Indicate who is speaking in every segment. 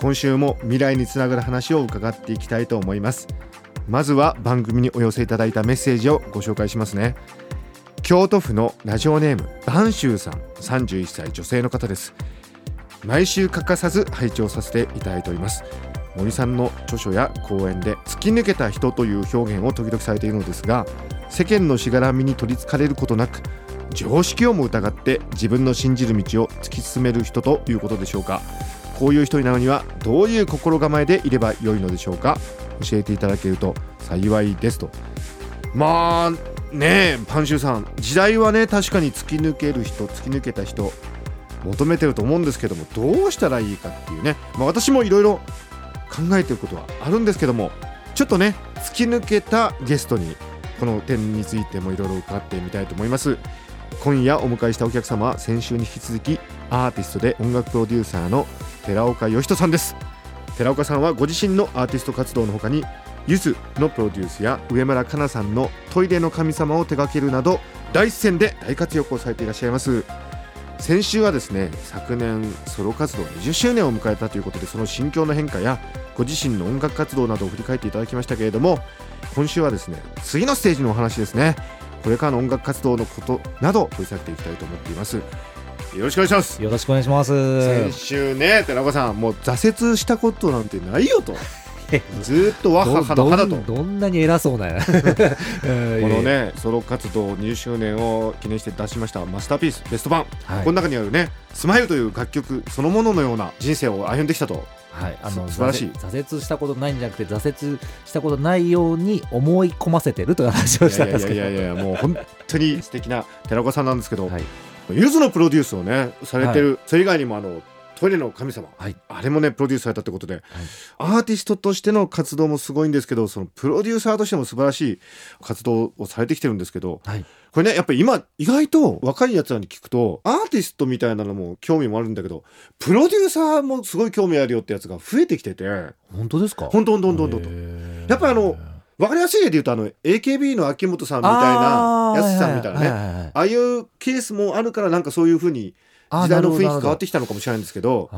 Speaker 1: 今週も未来につながる話を伺っていきたいと思います。まずは番組にお寄せいただいたメッセージをご紹介しますね。京都府のラジオネームバンシューさん31歳女性の方です。毎週欠かさず拝聴させていただいております。森さんの著書や講演で突き抜けた人という表現を時々されているのですが世間のしがらみに取りつかれることなく常識をも疑って自分の信じる道を突き進める人ということでしょうか。こういう人になるにはどういう心構えでいればよいのでしょうか？教えていただけると幸いですと。まあねえパンシューさん時代はね確かに突き抜ける人突き抜けた人求めてると思うんですけどもどうしたらいいかっていうね、まあ、私もいろいろ考えてることはあるんですけどもちょっとね突き抜けたゲストにこの点についてもいろいろ伺ってみたいと思います。今夜お迎えしたお客様は先週に引き続きアーティストで音楽プロデューサーの寺岡義人さんです。寺岡さんはご自身のアーティスト活動の他にゆずのプロデュースや上村かなさんのトイレの神様を手掛けるなど第一線で大活躍をされていらっしゃいます。先週はですね昨年ソロ活動20周年を迎えたということでその心境の変化やご自身の音楽活動などを振り返っていただきましたけれども今週はですね次のステージのお話ですね。これからの音楽活動のことなど取り下げていきたいと思っています。よろしくお願いします。
Speaker 2: よろしくお願いします。
Speaker 1: 先週ね寺岡さんもう挫折したことなんてないよと。ずっとわははの花と。
Speaker 2: どんなに偉そうな こ
Speaker 1: のねソロ活動20周年を記念して出しましたマスターピースベスト版、はい、この中にあるね「スマイルという楽曲そのもののような人生を歩んできたと。
Speaker 2: はい、あの
Speaker 1: 素晴らしい。
Speaker 2: 挫折したことないんじゃなくて挫折したことないように思い込ませてるという話をしたんですけど。
Speaker 1: いやいやいやもう本当に素敵な寺岡さんなんですけど、はい、ゆずのプロデュースをねされてる、はい、それ以外にもあのトイレの神様、はい、あれもねプロデュースされたってことで、はい、アーティストとしての活動もすごいんですけどそのプロデューサーとしても素晴らしい活動をされてきてるんですけど、はい、これねやっぱり今意外と若いやつらに聞くとアーティストみたいなのも興味もあるんだけどプロデューサーもすごい興味あるよってやつが増えてきてて。
Speaker 2: 本当ですか？
Speaker 1: 本当本当本当本当。やっぱりあのわかりやすい例で言うとあの AKB の秋元さんみたいなやすさんみたいなね。ああいうケースもあるからなんかそういうふうに時代の雰囲気変わってきたのかもしれないんですけど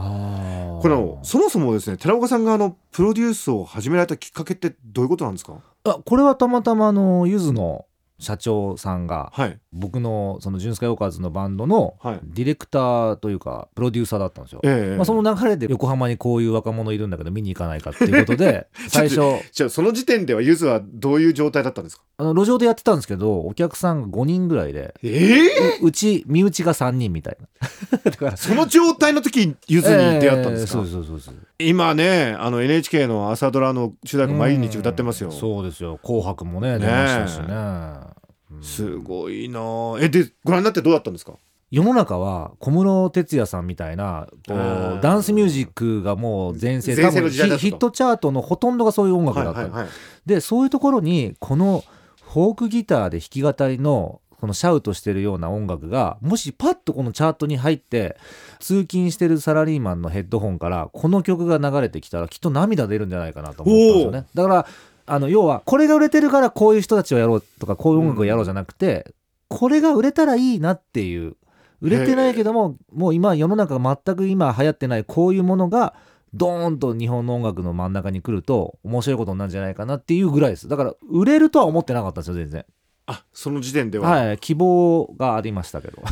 Speaker 1: これそもそもですね寺岡さんがあのプロデュースを始められたきっかけってどういうことなんですか？
Speaker 2: あこれはたまたまのゆずの社長さんが、はい、僕のそのジュンスカヨーカーズのバンドのディレクターというかプロデューサーだったんですよ、えまあ、その流れで横浜にこういう若者いるんだけど見に行かないかっていうことで 最初
Speaker 1: じゃあその時点ではゆずはどういう状態だったんですか？
Speaker 2: あの路上でやってたんですけどお客さんが5人ぐらいで
Speaker 1: えー、
Speaker 2: うち身内が3人みたいな。
Speaker 1: だからその状態の時ゆずに出会ったんですか、
Speaker 2: えー、そうそうそう
Speaker 1: 今ねあの NHK の朝ドラの主題歌毎日歌ってますよ、
Speaker 2: そうですよ「紅白」もね出ましたしね。
Speaker 1: すごいな。えでご覧になってどうだったんですか？
Speaker 2: 世の中は小室哲哉さんみたいなこうダンスミュージックがもう全盛多分ヒットチャートのほとんどがそういう音楽だった、はいはいはい、でそういうところにこのフォークギターで弾き語りのこのシャウトしてるような音楽がもしパッとこのチャートに入って通勤してるサラリーマンのヘッドホンからこの曲が流れてきたらきっと涙出るんじゃないかなと思ったんですよね。だからあの要はこれが売れてるからこういう人たちをやろうとかこういう音楽をやろうじゃなくて、うん、これが売れたらいいなっていう売れてないけどももう今世の中が全く今流行ってないこういうものがドーンと日本の音楽の真ん中に来ると面白いことになるんじゃないかなっていうぐらいです。だから売れるとは思ってなかったんですよ全然
Speaker 1: あその時点では。
Speaker 2: はい希望がありましたけど。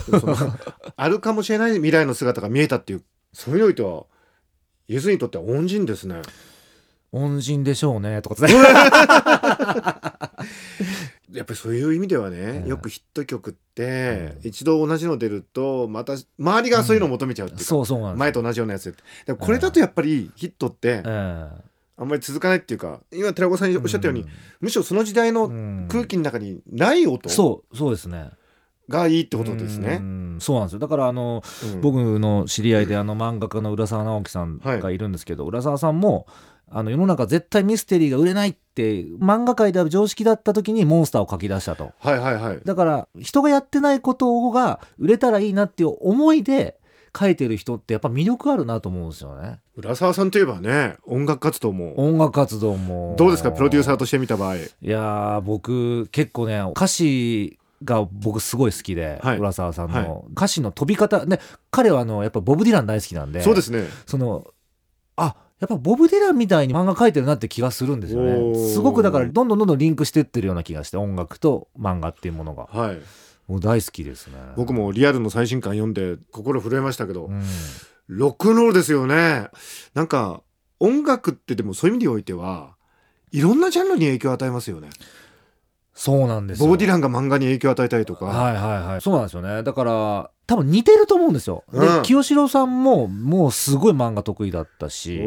Speaker 1: あるかもしれない未来の姿が見えたっていうそういうにおいてはゆずにとっては恩人ですね。
Speaker 2: 恩人でしょうねとか
Speaker 1: やっぱりそういう意味ではね、よくヒット曲って、一度同じの出るとまた周りがそういうのを求めちゃうっていう前と同じようなやつで。もこれだとやっぱりヒットって、あんまり続かないっていうか今寺子さんおっしゃったように、むしろその時代の空気の中にない音、
Speaker 2: そうそうですね。
Speaker 1: がいいってことですね。
Speaker 2: うそうなんですよ。だからあの、うん、僕の知り合いであの漫画家の浦沢直樹さんがいるんですけど、はい、浦沢さんもあの世の中絶対ミステリーが売れないって漫画界である常識だった時にモンスターを書き出したと。
Speaker 1: はいはいはい。
Speaker 2: だから人がやってないことが売れたらいいなっていう思いで書いてる人ってやっぱ魅力あるなと思うんですよね。
Speaker 1: 浦沢さんといえばね音楽活動も。
Speaker 2: 音楽活動も。
Speaker 1: どうですか？プロデューサーとして見た場合。
Speaker 2: いやー僕結構ね歌詞が僕すごい好きで、
Speaker 1: はい。
Speaker 2: 浦沢さん
Speaker 1: はい。
Speaker 2: の歌詞の飛び方ね彼はあのやっぱボブ・ディラン大好きなんで。
Speaker 1: そうですね。
Speaker 2: そのあやっぱボブ・ディランみたいに漫画描いてるなって気がするんですよ
Speaker 1: お
Speaker 2: ね
Speaker 1: ー。
Speaker 2: すごくだからどんどんどんどんリンクしてってるような気がして音楽と漫画っていうものが。
Speaker 1: はい
Speaker 2: もう大好きですね。
Speaker 1: 僕もリアルの最新刊読んで心震えましたけど、
Speaker 2: うん。
Speaker 1: ロックンロールですよね。なんか音楽ってでもそういう意味においてはいろんなジャンルに影響を与えますよね。
Speaker 2: そうなんですよ。
Speaker 1: ボブ・ディランが漫画に影響を与えたりとか、
Speaker 2: はいはいはい。そうなんですよね。だから多分似てると思うんですよ、
Speaker 1: うん。
Speaker 2: で清志郎さんももうすごい漫画得意だったし。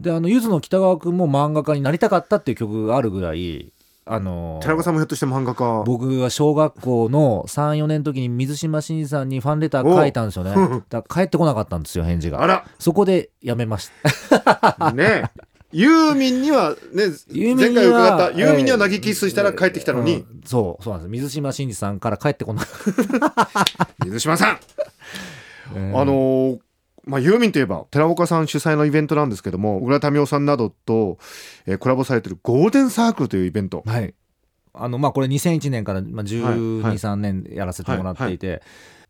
Speaker 2: であのゆずの北川君も漫画家になりたかったっていう曲があるぐらいあの
Speaker 1: 田中さんもひょっとして漫画家？
Speaker 2: 僕は小学校の34年の時に水島新司さんにファンレター書いたんですよね。
Speaker 1: お
Speaker 2: だから帰ってこなかったんですよ返事が。
Speaker 1: あら。
Speaker 2: そこでやめました。
Speaker 1: ねユーミンにはね
Speaker 2: ユーミンには
Speaker 1: 前回伺ったユーミンには
Speaker 2: ええ
Speaker 1: 投げキッスしたら帰ってきたのに、
Speaker 2: うんそうそうなんです。水島新司さんから帰ってこなかった、
Speaker 1: 水島さん、
Speaker 2: え ー
Speaker 1: あのーまあ、ユーミンといえば寺岡さん主催のイベントなんですけども小倉民生さんなどと、えーコラボされてるゴールデンサークルというイベント。
Speaker 2: はい。あの、まあ、これ2001年から、まあ、12、
Speaker 1: はい。
Speaker 2: 3年やらせてもらっていて、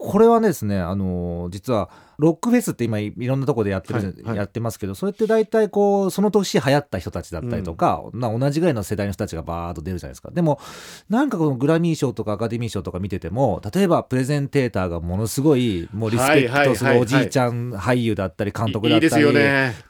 Speaker 2: これはですね、あの、実は、ロックフェスって今いいろんなところでやってる
Speaker 1: はいはい。
Speaker 2: やってますけど、それって大体こう、その年流行った人たちだったりとか、まあ同じぐらいの世代の人たちがバーッと出るじゃないですか。でも、なんかこのグラミー賞とかアカデミー賞とか見てても、例えばプレゼンテーターがものすごい、もうリスペクトするおじいちゃん俳優だったり、監督だったり、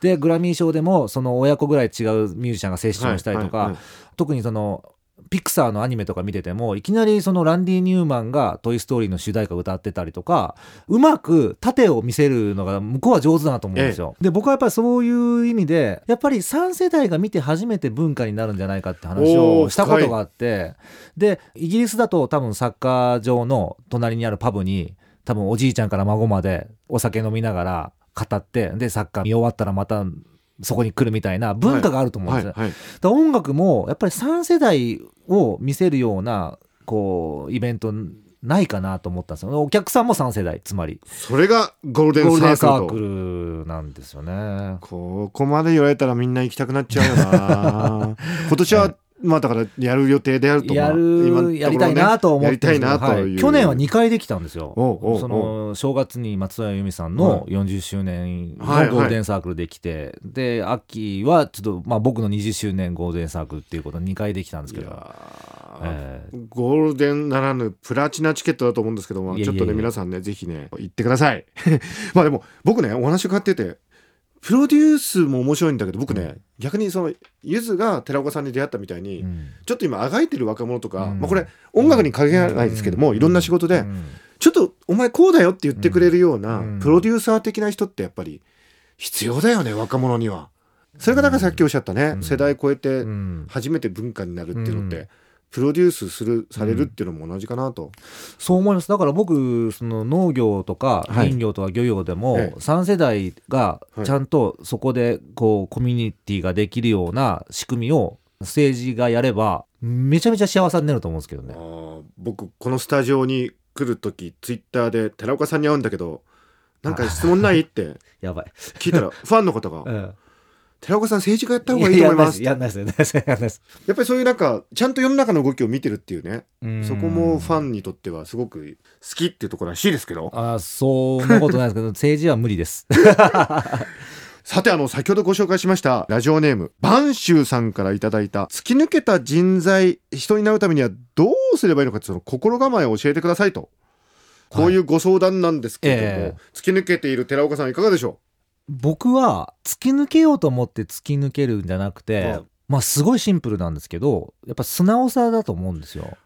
Speaker 1: で
Speaker 2: グラミー賞でもその親子ぐらい違うミュージシャンがセッションしたりとか、
Speaker 1: はいはいはい。
Speaker 2: 特にそのピクサーのアニメとか見ててもいきなりそのランディ・ニューマンが「トイ・ストーリー」の主題歌を歌ってたりとかうまく盾を見せるのが向こうは上手だなと思うんですよ。で僕はやっぱりそういう意味でやっぱり3世代が見て初めて文化になるんじゃないかって話をしたことがあってでイギリスだと多分サッカー場の隣にあるパブに多分おじいちゃんから孫までお酒飲みながら語ってでサッカー見終わったらまたそこに来るみたいな文化があると思うんですよ。
Speaker 1: はいはい。
Speaker 2: だから音楽もやっぱり3世代を見せるようなこうイベントないかなと思ったんですよ。お客さんも3世代つまり。
Speaker 1: それがゴールデンサークル
Speaker 2: なんですよね。
Speaker 1: ここまで言われたらみんな行きたくなっちゃうよな。今年はまあだからやる予定であると
Speaker 2: や
Speaker 1: まあ今のところね。
Speaker 2: るやりたいなと思ってはい。去年は2回できたんですよ。その正月に松任谷由実さん
Speaker 1: は
Speaker 2: の40周年の
Speaker 1: はいはい
Speaker 2: ゴールデンサークルできて、で秋はちょっとまあ僕の20周年ゴールデンサークルっていうこと2回できたんですけど。えー
Speaker 1: ゴールデンならぬプラチナチケットだと思うんですけどもちょっとね皆さんねぜひね行ってください。まあでも僕ねお話伺っててプロデュースも面白いんだけど僕ね、逆にそのゆずが寺岡さんに出会ったみたいに、
Speaker 2: うん。
Speaker 1: ちょっと今あがいてる若者とか、
Speaker 2: うん。
Speaker 1: まあ、これ音楽に限らないですけども、
Speaker 2: うん。
Speaker 1: いろんな仕事で、
Speaker 2: うん。
Speaker 1: ちょっとお前こうだよって言ってくれるような
Speaker 2: うん。
Speaker 1: プロデューサー的な人ってやっぱり必要だよね若者には。それがだからさっきおっしゃったね、
Speaker 2: うん。
Speaker 1: 世代超えて
Speaker 2: うん。
Speaker 1: 初めて文化になるっていうのって、
Speaker 2: うん
Speaker 1: プロデュースするされるっていうのも同じかなと。
Speaker 2: そう思います。だから僕その農業とか
Speaker 1: はい。
Speaker 2: 林業とか漁業でも
Speaker 1: ええ。
Speaker 2: 3世代が
Speaker 1: はい
Speaker 2: ちゃんとそこでこうコミュニティができるような仕組みを政治がやればめちゃめちゃ幸せになると思うんですけどね。
Speaker 1: 僕このスタジオに来る時ツイッターで寺岡さんに会うんだけどなんか質問ない？って
Speaker 2: やばい。
Speaker 1: 聞いたら ファンの方が
Speaker 2: うん「
Speaker 1: 寺岡さん政治家やった方がいいと思います」
Speaker 2: やんないですやんないですやんないです。
Speaker 1: やっぱりそういうなんかちゃんと世の中の動きを見てるっていうね。
Speaker 2: うん。
Speaker 1: そこもファンにとってはすごく好きっていうところらしいですけど。
Speaker 2: あそんなことないですけど 政治は無理です。
Speaker 1: さてあの先ほどご紹介しましたラジオネーム播州さんからいただいた突き抜けた人材人になるためにはどうすればいいのかその心構えを教えてくださいと。こういうご相談なんですけれども、
Speaker 2: ええ。
Speaker 1: 突き抜けている寺岡さんいかがでしょ
Speaker 2: 僕は突き抜けようと思って突き抜けるんじゃなくて、
Speaker 1: うん
Speaker 2: まあすごいシンプルなんですけどやっぱ素直さだと思うんですよ。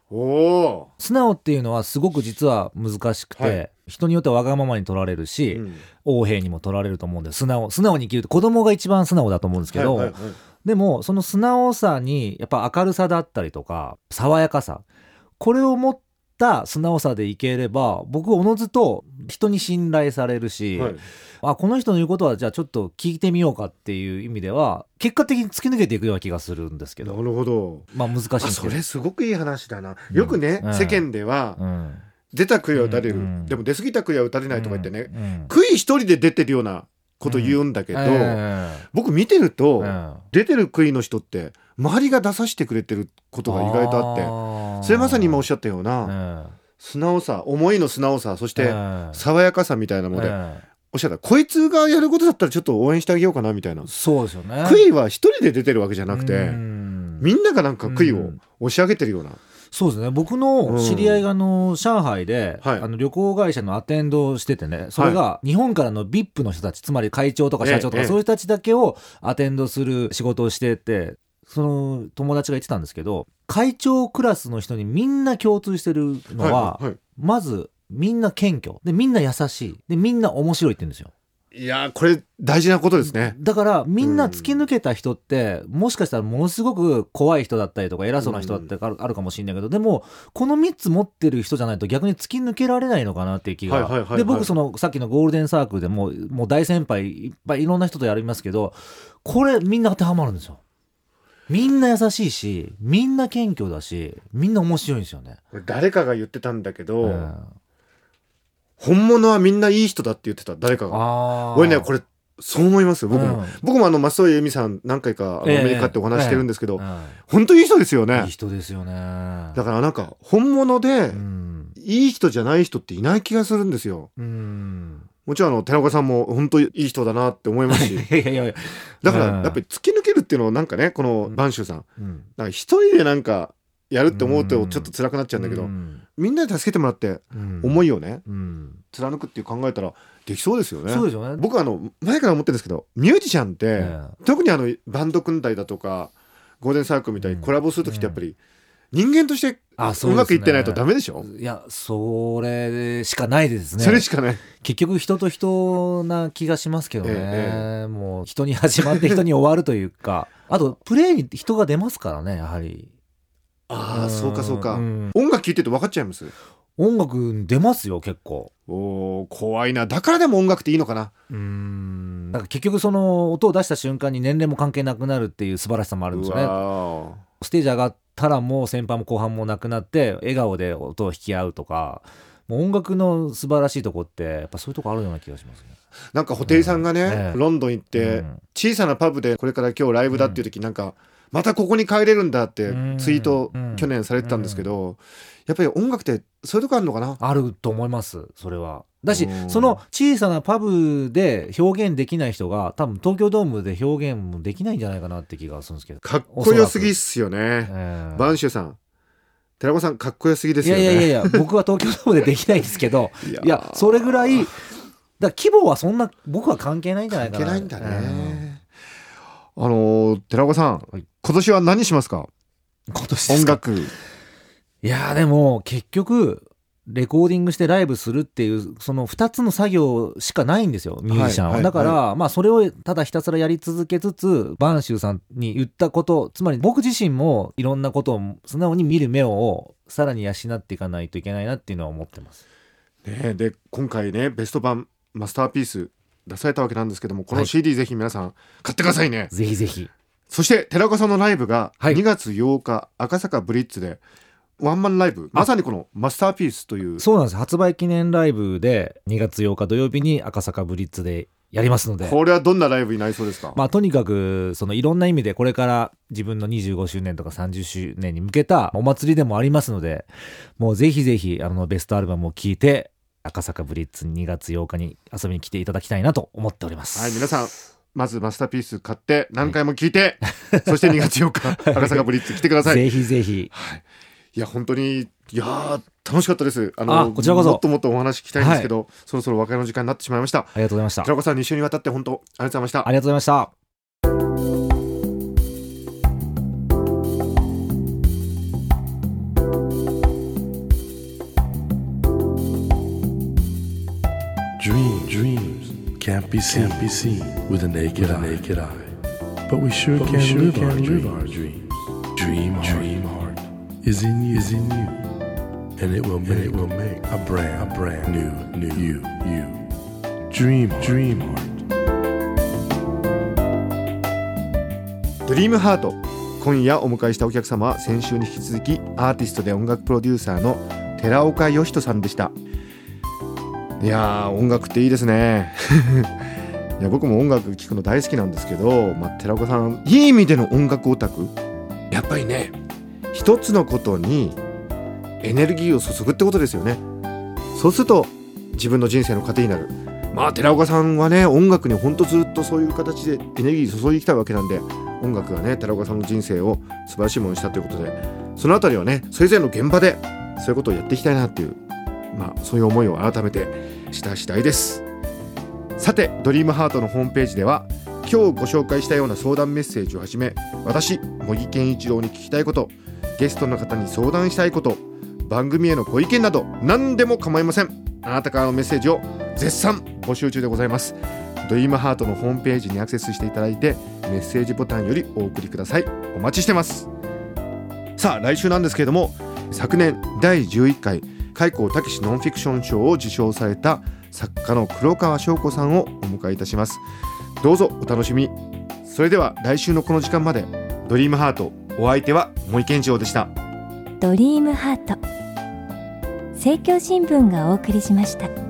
Speaker 2: 素直っていうのはすごく実は難しくて、
Speaker 1: はい。
Speaker 2: 人によってはわがままに取られるし、
Speaker 1: ー、うん。
Speaker 2: 横柄にも取られると思うんで素直素直に生きるって子供が一番素直だと思うんですけど、
Speaker 1: はいはいはい
Speaker 2: でもその素直さにやっぱ明るさだったりとか爽やかさこれを持っった素直さでいければ僕おのずと人に信頼されるし、
Speaker 1: はい
Speaker 2: あこの人の言うことはじゃあちょっと聞いてみようかっていう意味では結果的に突き抜けていくような気がするんですけど。
Speaker 1: なるほど。
Speaker 2: まあ難しい
Speaker 1: それすごくいい話だな。よくね、
Speaker 2: うん。
Speaker 1: 世間では
Speaker 2: うん。
Speaker 1: 出た杭は打たれる、
Speaker 2: うん
Speaker 1: でも出過ぎた杭は打たれないとか言ってね、
Speaker 2: うん
Speaker 1: 杭一人で出てるようなこと言うんだけど、
Speaker 2: え
Speaker 1: 僕見てると、
Speaker 2: えうん。
Speaker 1: 出てる杭の人って周りが出させてくれてることが意外とあってそれまさに今おっしゃったような、
Speaker 2: うん。
Speaker 1: 素直さ思いの素直さそして
Speaker 2: うん。
Speaker 1: 爽やかさみたいなので、
Speaker 2: え
Speaker 1: おっしゃった。こいつがやることだったらちょっと応援してあげようかなみたいな。
Speaker 2: えそうですよね。
Speaker 1: 杭は一人で出てるわけじゃなくて、
Speaker 2: うん。
Speaker 1: みんながなんか杭を
Speaker 2: うん。
Speaker 1: 押し上げてるような、
Speaker 2: そうですね。僕の知り合いがあの上海で、
Speaker 1: はい。
Speaker 2: あの旅行会社のアテンドをしててねそれが日本からの VIP の人たちつまり会長とか社長と
Speaker 1: ええ
Speaker 2: かそういう人たちだけをアテンドする仕事をしててその友達が言ってたんですけど会長クラスの人にみんな共通してるのは、
Speaker 1: いはい。
Speaker 2: まずみんな謙虚。でみんな優しい。でみんな面白いって言うんですよ。
Speaker 1: いやーこれ大事なことですね。
Speaker 2: だからみんな突き抜けた人って、もしかしたらものすごく怖い人だったりとか偉そうな人だったりある,、かもしれないけどでもこの3つ持ってる人じゃないと逆に突き抜けられないのかなっていう気が、で僕そのさっきのゴールデンサークルでももう大先輩いっぱいいろんな人とやりますけどこれみんな当てはまるんですよ。みんな優しいしみんな謙虚だしみんな面白いんですよね。
Speaker 1: 誰かが言ってたんだけど、
Speaker 2: うん
Speaker 1: 本物はみんないい人だって言ってた。誰かが。
Speaker 2: あ
Speaker 1: 俺ねこれそう思いますよ僕も、
Speaker 2: うん。
Speaker 1: 僕もあの松任谷由実さん何回かアメリカってお話してるんですけど、
Speaker 2: う
Speaker 1: 本当いい人ですよね。
Speaker 2: んいい人ですよね。
Speaker 1: だからなんか本物で
Speaker 2: うん。
Speaker 1: いい人じゃない人っていない気がするんですよ。
Speaker 2: うん。
Speaker 1: もちろんあの寺岡さんも本当いい人だなって思いますし。
Speaker 2: いやいやいや。
Speaker 1: だから
Speaker 2: うん。
Speaker 1: やっぱり突き抜けるっていうのはなんかねこの播州さん。
Speaker 2: うん。
Speaker 1: なんか一人でなんかやるって思うと
Speaker 2: うん
Speaker 1: ちょっと辛くなっちゃうんだけど、
Speaker 2: うん。
Speaker 1: みんなで助けてもらって
Speaker 2: うん。
Speaker 1: 思いをね
Speaker 2: うん。
Speaker 1: 貫くっていう考えたらできそうですよね。
Speaker 2: そうですよね。
Speaker 1: 僕はあの前から思ってるんですけどミュージシャンって、
Speaker 2: え
Speaker 1: 特にあのバンド組んだりだとかゴールデンサークルみたいにコラボする時ってやっぱり人間として
Speaker 2: う
Speaker 1: まくいってないとダメでしょ？
Speaker 2: いやそれしかないですね。
Speaker 1: それしかない。
Speaker 2: 結局人と人な気がしますけどね、
Speaker 1: え
Speaker 2: もう人に始まって人に終わるというか。あとプレーに人が出ますからねやはり
Speaker 1: ああそうかそうか、
Speaker 2: ん。
Speaker 1: 音楽聴いてて分かっちゃいます？
Speaker 2: 音楽出ますよ結構。
Speaker 1: おー怖いな。だからでも音楽っていいのかな？
Speaker 2: うん。だから結局その音を出した瞬間に年齢も関係なくなるっていう素晴らしさもあるんですよね。
Speaker 1: わ
Speaker 2: ステージ上がったらもう先輩も後半もなくなって笑顔で音を弾き合うとか。もう音楽の素晴らしいとこってやっぱそういうとこあるような気がしますね。
Speaker 1: ーなんか布袋さんがね、
Speaker 2: ええ。
Speaker 1: ロンドン行って、
Speaker 2: うん。
Speaker 1: 小さなパブでこれから今日ライブだっていう時なんか、またここに帰れるんだって
Speaker 2: うん。
Speaker 1: ツイート
Speaker 2: うん。
Speaker 1: 去年されてたんですけど、やっぱり音楽ってそういうとこあるのかな？
Speaker 2: あると思いますそれは。だし
Speaker 1: うん
Speaker 2: その小さなパブで表現できない人が多分東京ドームで表現もできないんじゃないかなって気がするんですけど。
Speaker 1: かっこよすぎっすよね。
Speaker 2: ええ
Speaker 1: 播州さん。寺子さんかっこよすぎですよね。
Speaker 2: いやいやいや僕は東京ドームでできないんですけど。
Speaker 1: いや
Speaker 2: それぐらいだ規模はそんな僕は関係ないんじゃないかな。
Speaker 1: いけないんだね、あのー寺子さん、
Speaker 2: はい。
Speaker 1: 今年は何しますか？
Speaker 2: うん今年
Speaker 1: 音楽。
Speaker 2: いやーでも結局レコーディングしてライブするっていうその2つの作業しかないんですよミュージシャンは、
Speaker 1: はいはい。
Speaker 2: だから、まあそれをただひたすらやり続けつつ播州さんに言ったことつまり僕自身もいろんなことを素直に見る目をさらに養っていかないといけないなっていうのは思ってます。
Speaker 1: ねで今回ねベスト版マスターピース出されたわけなんですけどもこの
Speaker 2: はい。
Speaker 1: CD ぜひ皆さん買ってくださいね、
Speaker 2: ぜひぜひ。
Speaker 1: そして寺岡さんのライブが
Speaker 2: はい。
Speaker 1: 2月8日赤坂ブリッツでワンマンライブまさにこのマスターピースという。
Speaker 2: そうなんです。発売記念ライブで2月8日土曜日に赤坂ブリッツでやりますので。
Speaker 1: これはどんなライブになりそうですか、
Speaker 2: まあ、とにかくそのいろんな意味でこれから自分の25周年とか30周年に向けたお祭りでもありますのでもうぜひぜひあのベストアルバムを聴いて赤坂ブリッツ2月8日に遊びに来ていただきたいなと思っております。
Speaker 1: はい皆さんまずマスターピース買って何回も聞いて、そして2月8日 赤坂ブリッツ来てください。
Speaker 2: ぜひぜひ。
Speaker 1: い。や本当にいやー楽しかったです。あ
Speaker 2: あこちらこそ。
Speaker 1: もっともっとお話聞きたいんですけど、そろそろお別れの時間になってしまいました。
Speaker 2: ありがとうございました。
Speaker 1: 寺岡さん2週にわたって本当ありがとうございました。
Speaker 2: ありがとうございました。
Speaker 3: Dream, dreams can't be seen, can't be seen with a naked, eye. naked eye. But we sure can, sure live, our live our dreams. Dream, dream heart is in you, is in you. and it will make, it will make a brand, a brand new, new you, you. Dream, dream heart.
Speaker 1: ドリームハート今夜お迎えしたお客様は先週に引き続きアーティストで音楽プロデューサーの寺岡義人さんでしたいやー音楽っていいですね。いや僕も音楽聴くの大好きなんですけど、まあ、寺岡さんいい意味での音楽オタク？やっぱりね一つのことにエネルギーを注ぐってことですよね。そうすると自分の人生の糧になる。まあ寺岡さんはね音楽にほんとずっとそういう形でエネルギー注いできたわけなんで音楽がね寺岡さんの人生を素晴らしいものにしたということでその辺りはねそれぞれの現場でそういうことをやっていきたいなっていうまあそういう思いを改めてした次第です。さてドリームハートのホームページでは今日ご紹介したような相談メッセージをはじめ私茂木健一郎に聞きたいことゲストの方に相談したいこと番組へのご意見など何でも構いません。あなたからのメッセージを絶賛募集中でございます。ドリームハートのホームページにアクセスしていただいてメッセージボタンよりお送りください。お待ちしてます。さあ来週なんですけれども昨年第11回開口武史ノンフィクション賞を受賞された作家の黒川翔子さんをお迎えいたします。どうぞお楽しみ。それでは来週のこの時間までドリームハートお相手は森健一郎でした。
Speaker 4: ドリームハート。政教新聞がお送りしました。